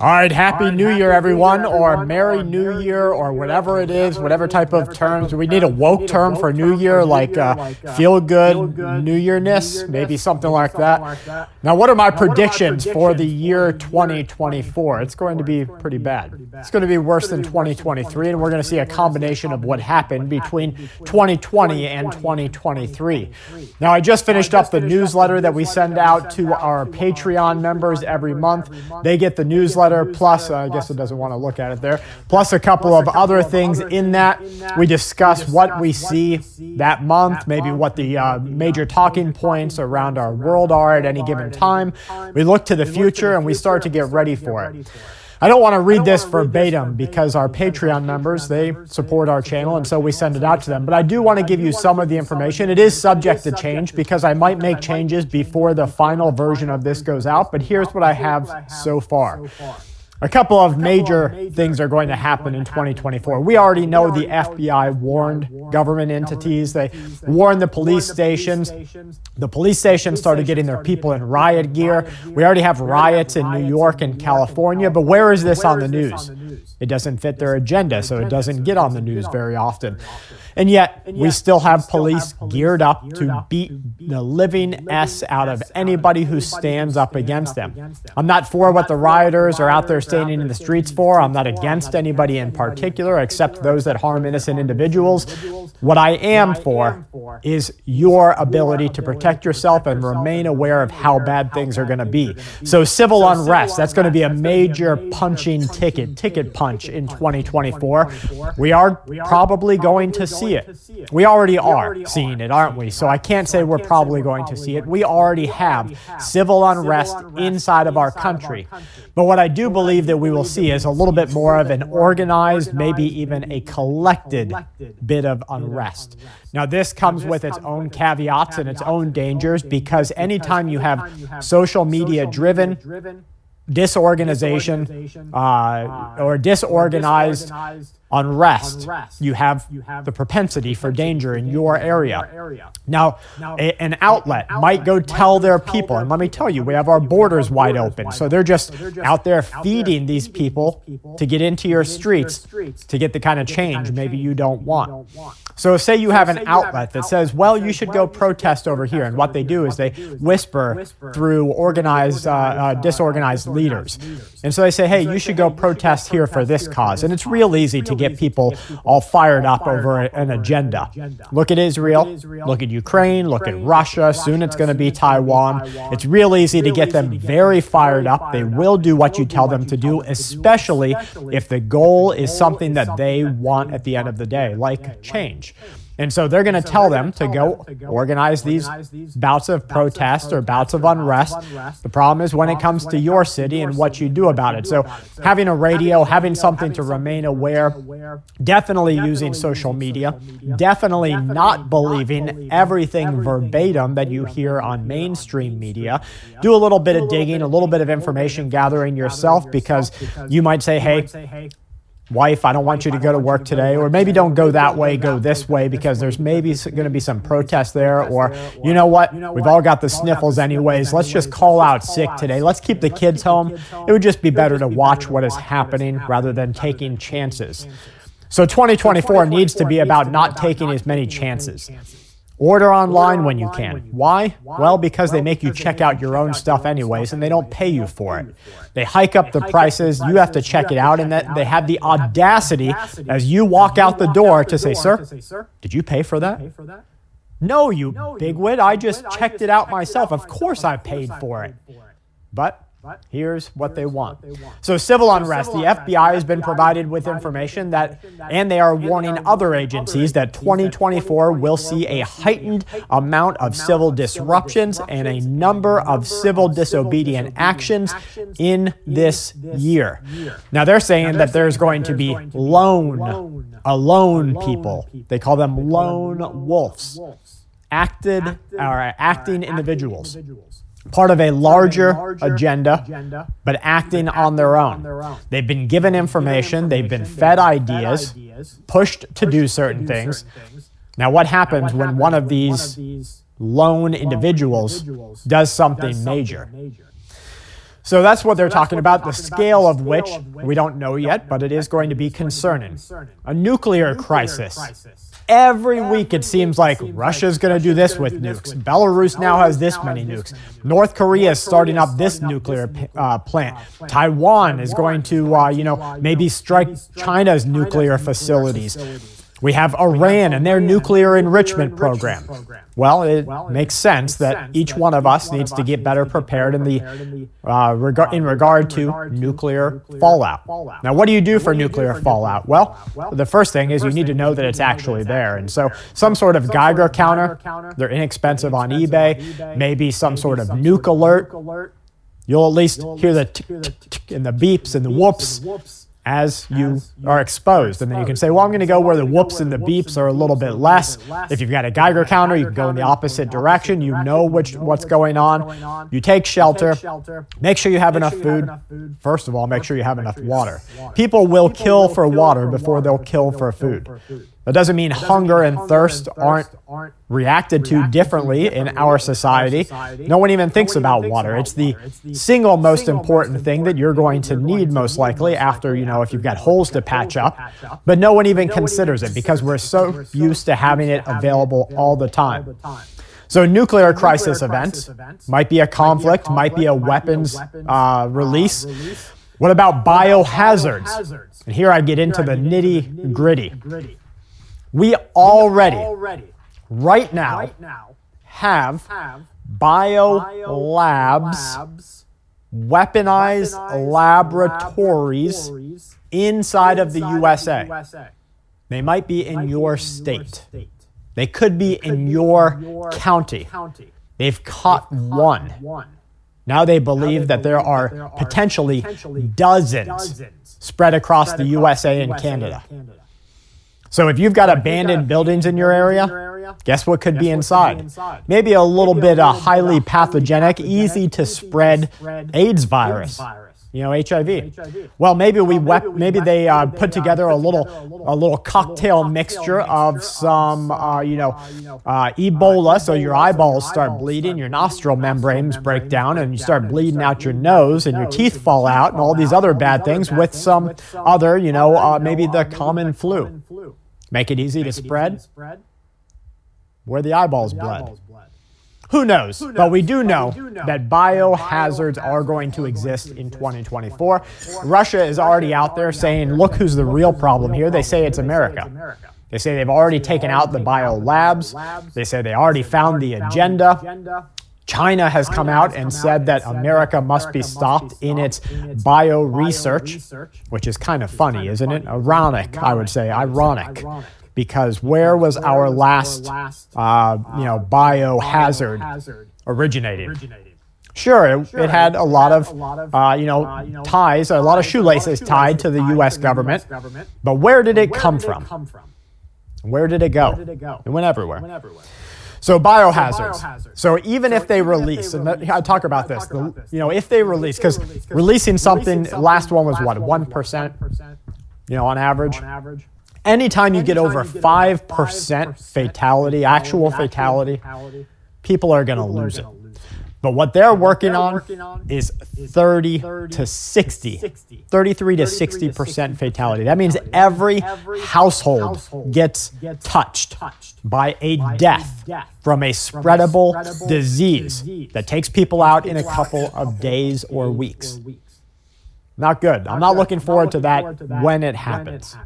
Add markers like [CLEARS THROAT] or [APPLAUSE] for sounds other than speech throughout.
All right, Happy New Year, everyone, or Merry New Year, or whatever it is, whatever type of terms. We need a woke term for New Year, like uh, feel good, New Yearness, maybe something like that. Now, what are my predictions for the year 2024? It's going to be pretty bad. It's going to be worse than 2023, and we're going to see a combination of what happened between 2020 and 2023. Now, I just finished up the newsletter that we send out to our Patreon members every month. They get the newsletter plus, uh, I guess it doesn't want to look at it there, plus a couple of other things in that. We discuss what we see that month, maybe what the uh, major talking points around our world are at any given time. We look to the future and we start to get ready for it. I don't want to read this verbatim because our Patreon members, they support our channel and so we send it out to them. But I do want to give you some of the information. It is subject to change because I might make changes before the final version of this goes out, but here's what I have so far. A couple of major things are going to happen in 2024. We already know the FBI warned government entities, they warned the police stations. The police stations started getting their people in riot gear. We already have riots in New York and California, but where is this on the news? It doesn't fit their agenda, so it doesn't get on the news very often. And yet, we still have police geared up to beat the living S out of anybody who stands up against them. I'm not for what the rioters are out there standing in the streets for. I'm not against anybody in particular, except those that harm innocent individuals. What I am for is your ability to protect yourself and remain aware of how bad things are going to be. So, civil unrest, that's going to be a major punching ticket, ticket punch in 2024. We are probably going to see it. We already are seeing it, aren't we? So, I can't say we're probably going to see it. We already have civil unrest inside of our country. But what I do believe that we will see is a little bit more of an organized, maybe even a collected bit of unrest. Now, this comes with its own caveats and its own dangers because anytime you have social media driven, disorganization uh, or disorganized unrest, you have the propensity for danger in your area. Now, a, an outlet might go tell their people, and let me tell you, we have our borders wide open. So they're just out there feeding these people to get into your streets to get the kind of change maybe you don't want. So, say you have an outlet that says, well, you should go protest over here. And what they do is they whisper through organized, uh, uh, disorganized leaders. And so they say, hey, you should go protest here for this cause. And it's real easy to get people all fired up over an agenda. Look at Israel, look at Ukraine, look at Russia. Soon it's going to be Taiwan. It's real easy to get them very fired up. They will do what you tell them to do, especially if the goal is something that they want at the end of the day, like change. And so they're going to tell them to go organize these bouts of protest or bouts of unrest. The problem is when it comes to your city and what you do about it. So having a radio, having something to remain aware, definitely using social media, definitely not believing everything verbatim that you hear on mainstream media. Do a little bit of digging, a little bit of information gathering yourself because you might say, hey, wife, I don't want you to go to work today, or maybe don't go that way, go this way, because there's maybe going to be some protest there, or you know what, we've all got the sniffles anyways. Let's just call out sick today. Let's keep the kids home. It would just be better to watch what is happening rather than taking chances. So 2024 needs to be about not taking as many chances. Order online when you can. Why? Well, because they make you check out your own stuff anyways, and they don't pay you for it. They hike up the prices. You have to check it out, and that they have the audacity as you walk out the door to say, "Sir, did you pay for that?" No, you bigwit. I just checked it out myself. Of course, I paid for it. But Here's what they want. So, civil unrest, the FBI has been provided with information that, and they are warning other agencies that 2024 will see a heightened amount of civil disruptions and a number of civil disobedient actions in this year. Now, they're saying that there's going to be lone, alone people. They call them lone wolves, acted or acting individuals part of a larger, larger agenda, agenda, but acting on their own. their own. They've been given information, they've been fed ideas, pushed to do certain things. Now, what happens when one of these lone individuals does something major? So that's what they're talking about, the scale of which we don't know yet, but it is going to be concerning. A nuclear crisis. Every week it seems like Russia's going to do this with nukes. Belarus now has this many nukes. North Korea is starting up this nuclear uh, plant. Taiwan is going to, uh, you know, maybe strike China's nuclear facilities. We have Iran and their nuclear enrichment program. Well, it makes sense that each one of us needs to get better prepared in the uh, reg- in regard to nuclear fallout. Now, what do you do for nuclear fallout? Well, the first thing is you need to know that it's actually there, and so some sort of Geiger counter. They're inexpensive on eBay. Maybe some sort of nuke alert. You'll at least hear the tick, tick, tick, and the beeps and the whoops as you are exposed. And then you can say, well, I'm going to go where the whoops and the beeps are a little bit less. If you've got a Geiger counter, you can go in the opposite direction. You know which what's going on. You take shelter. Make sure you have enough food. First of all, make sure you have enough water. People will kill for water before they'll kill for food. That doesn't mean hunger and thirst aren't reacted to differently in our society. No one even thinks about water. It's the single most important thing that you're going to need most likely after, you know, if you've got holes to patch up. But no one even considers it because we're so used to having it available all the time. So, a nuclear crisis events might be a conflict, might be a weapons uh, release. What about biohazards? And here I get into the nitty gritty. We already, right now, have bio labs, weaponized laboratories inside of the USA. USA. They might be in your state. They could be in your county. They've caught one. Now they believe that there are potentially dozens spread across the USA and Canada. So if you've got abandoned buildings in your area, guess what could be inside? Maybe a little bit of highly pathogenic, easy to spread AIDS virus. You know, HIV. Well, maybe we maybe they uh, put together a little a little cocktail mixture of some uh, you know uh, Ebola, so your eyeballs start bleeding, your nostril membranes break down, and you start bleeding out your nose, and your teeth fall out, and all these other bad things with some other you know uh, maybe the common flu. Make it easy to spread where the eyeballs bled. Who knows? But we do know that biohazards are going to exist in 2024. Russia is already out there saying, look who's the real problem here. They say it's America. They say they've already taken out the bio labs. They say they already found the agenda. China has come out and said that America must be stopped in its bio research, which is kind of funny, isn't it? Ironic, I would say, ironic because where was our last, uh, you know, biohazard originating? Sure, it, it, had a lot of, uh, you know, ties, a lot of shoelaces tied to the U.S. government. But where did it come from? Where did it go? It went everywhere. So biohazards. So even if they release, and I talk about this, the, you know, if they release, because releasing something, last one was what, one percent, you know, on average? Anytime you get over 5% fatality, actual fatality, people are going to lose it. But what they're working on is 30 to 60, 33 to 60% fatality. That means every household gets touched touched by a death from a spreadable disease that takes people out in a couple of days or weeks. Not good. I'm not looking forward to that when it happens.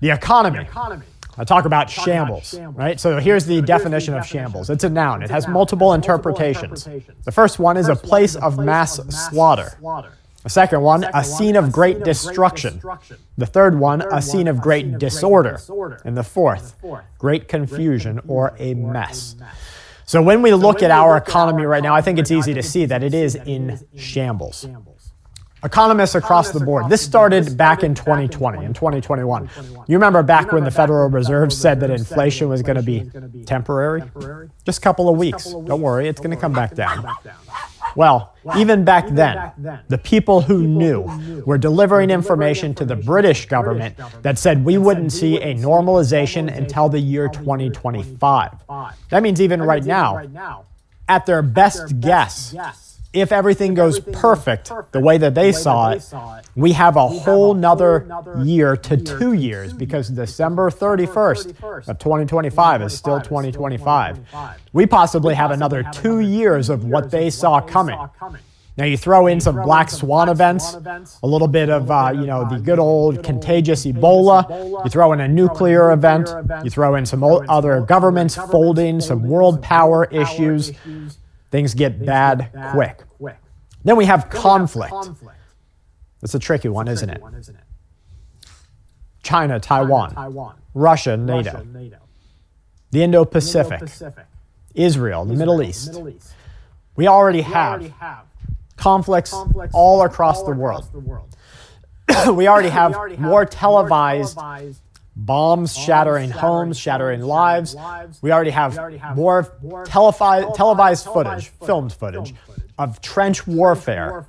The economy. The economy. I talk about talk shambles, about shambles, right? So here's the so definition here's the of shambles. It's a noun. It has multiple interpretations. The first one is a place of mass slaughter. The second one, a scene of great destruction. The third one, a scene of great disorder. And the fourth, great confusion or a mess. So when we look at our economy right now, I think it's easy to see that it is in shambles. Economists across the board. This started back in 2020 and 2021. You remember back when the Federal Reserve said that inflation was going to be temporary? Just a couple of weeks. Don't worry, it's going to come back down. Well, even back then, the people who knew were delivering information to the British government that said we wouldn't see a normalization until the year 2025. That means even right now, at their best guess, if everything goes perfect the way that they saw it, we have a whole nother year to two years because December 31st of 2025 is still 2025. We possibly have another two years of what they saw coming. Now you throw in some black swan events, a little bit of uh, you know the good old contagious Ebola. You throw in a nuclear event. You throw in some other governments folding, some world power issues. Things get bad quick. Then we have conflict. That's a tricky one, isn't it? China, Taiwan, taiwan. Russia, NATO, the Indo Pacific, Israel, the Middle East. We already have conflicts all across the world. [COUGHS] we already [COUGHS] have more televised bombs shattering homes, shattering lives. We already have more televised televised footage, filmed footage of trench warfare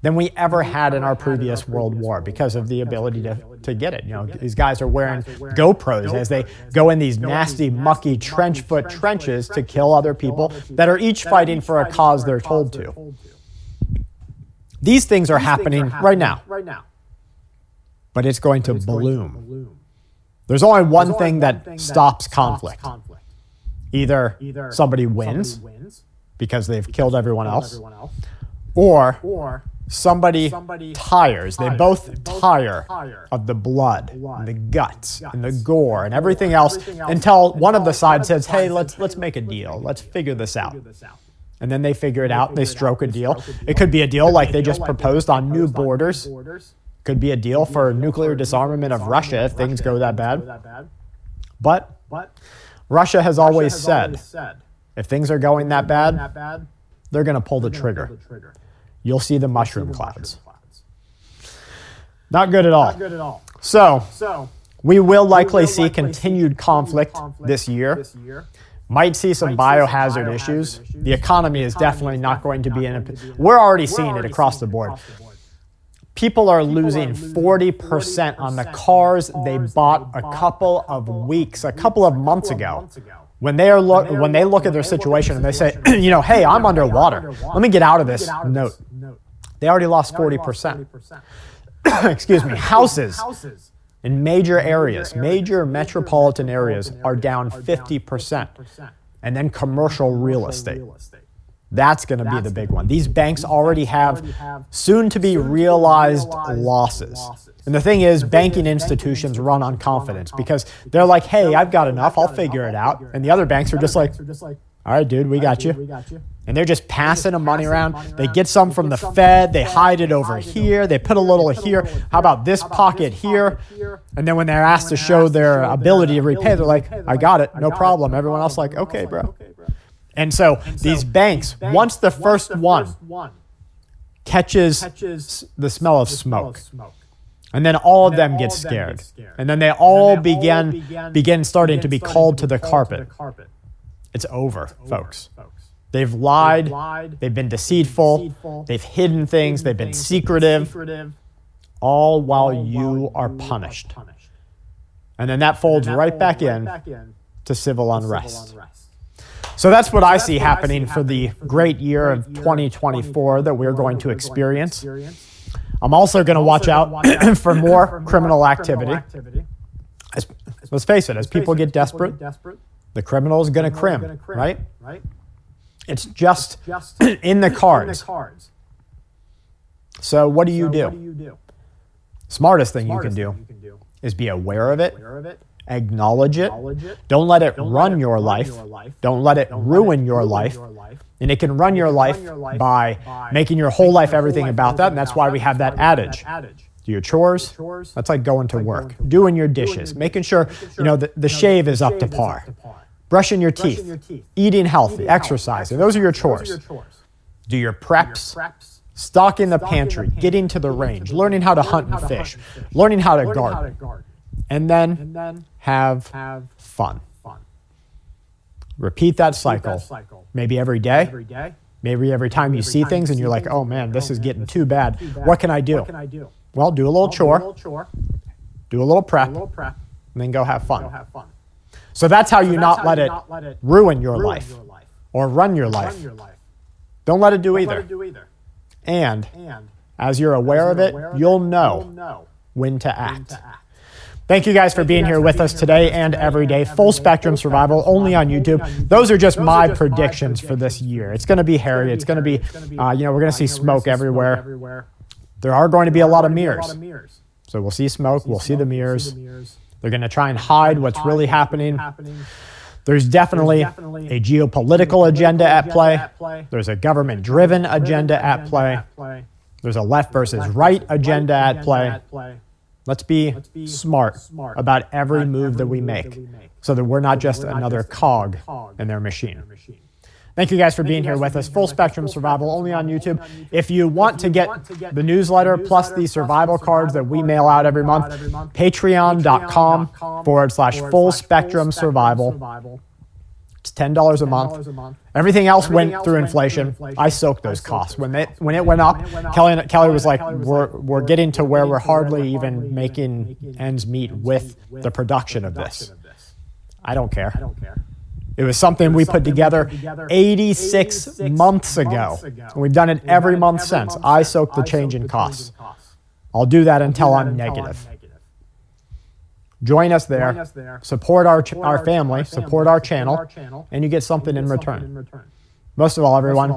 than we ever had in our previous World War because of the ability to, to get it. You know, these guys are wearing GoPros as they go in these nasty, mucky trench foot trenches to kill other people that are each fighting for a cause they're told to. These things are happening right now. But it's going to bloom. There's only one thing that stops conflict. Either somebody wins because they've killed everyone else, or somebody, somebody tires. They both, they both tire, tire of the blood, blood and the guts, guts and the gore and everything, else, everything else until one of the sides says, "Hey, let's let's make a deal. Let's figure this out." And then they figure it out. They stroke a deal. It could be a deal like they just proposed on new borders. Could be a deal for nuclear disarmament of Russia if things go that bad. But Russia has always said, if things are going that bad, they're going to pull the trigger you'll see the mushroom clouds. Not good at all. Not good at all. So, so we will likely, see continued conflict, this, year. Might see some, biohazard, some biohazard issues. issues. The economy is definitely not going to be in a. We're already seeing it across the board. People are losing 40% on the cars they bought a couple of weeks, a couple of months ago when they are look when they look at their situation and they say, [CLEARS THROAT] you know, hey, I'm underwater. Let me get out of this note. They already lost 40%. [COUGHS] Excuse me. [COUGHS] Houses in major areas, major metropolitan areas are down 50%. And then commercial real estate. That's going to be the big one. These banks already have soon to be realized losses. And the thing is, banking institutions run on confidence because they're like, hey, I've got enough, I'll figure it out. And the other banks are just like, all right, dude, we got you. And they're just passing the money around. They get some from the Fed, they hide it over here, they put a little here. How about this pocket here? And then when they're asked to show their ability to repay, they're like, I got it, no problem. Everyone else like, okay, bro. And so these banks, once the first one catches the smell of smoke, and then all of them, get, scared. And then they all, begin, begin, begin starting to be called to the carpet. It's over, folks. They've lied, they've, lied, they've been deceitful, deceitful, they've hidden things, they've been secretive, secretive all while all you while are, you punished. are punished. And then that folds, then that right, back, right in back in to civil unrest. Civil unrest. So that's what I see happening for the great year of 2024 that we're going to experience. I'm also going to watch out [COUGHS] [COUGHS] for more criminal activity. As, let's face it, as people get desperate, the criminal is going to crim, right? It's just [COUGHS] in the cards. So what do you do? Smartest thing you can do is be aware of it, acknowledge it. Don't let it run your life. Don't let it ruin your life. And it can run, your, life run your life by, by making your whole life everything about that. And that's why we have that adage. Do your chores. That's like going to work. Doing your dishes. Making sure, you know, the, the shave is up to par. Brushing your teeth. Eating healthy. Exercising. Those are your chores. Do your preps. Stocking the pantry. Getting to the range. Learning how to hunt and fish. Learning how to garden. And then have fun. Repeat that cycle. Repeat that cycle. Maybe every day. Every day. Maybe every time Maybe you every see time things you and you're like, oh, oh man, this is getting too bad. too bad. What can I do? What can I do? Well, do a little, chore, do a little chore. Do a little prep. A little prep. And then go have fun. Go have fun. So that's how so you, that's not, how let you not let it ruin your, ruin life, your life or run your life. Run your life. Don't let it do either. And as you're aware of it, you'll know when to act. Thank you guys for being here with us today and every day. Full spectrum survival only on YouTube. Those are just my predictions for this year. It's going to be hairy. It's going to be, uh, you know, we're going to see smoke everywhere. There are going to be a lot of mirrors. So we'll see smoke. We'll see the mirrors. They're going to try and hide what's really happening. There's definitely a geopolitical agenda at play. There's a government driven agenda at play. There's a left versus right agenda at play. Let's be smart about every move that we make so that we're not just another cog in their machine. Thank you guys for being here with us. Full Spectrum Survival only on YouTube. If you want to get the newsletter plus the survival cards that we mail out every month, patreon.com forward slash full spectrum survival. It's ten dollars a month. Everything else went through inflation. I soaked those costs when they when it went up. Kelly Kelly was like, "We're we're getting to where we're hardly even making ends meet with the production of this." I don't care. I don't care. It was something we put together 86 months ago. and We've done it every month since. I soaked the change in costs. I'll do that until I'm negative. Join us there, support our, ch- our family, support our channel, and you get something in return. Most of all, everyone,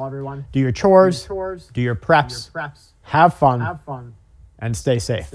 do your chores, do your preps, have fun, and stay safe.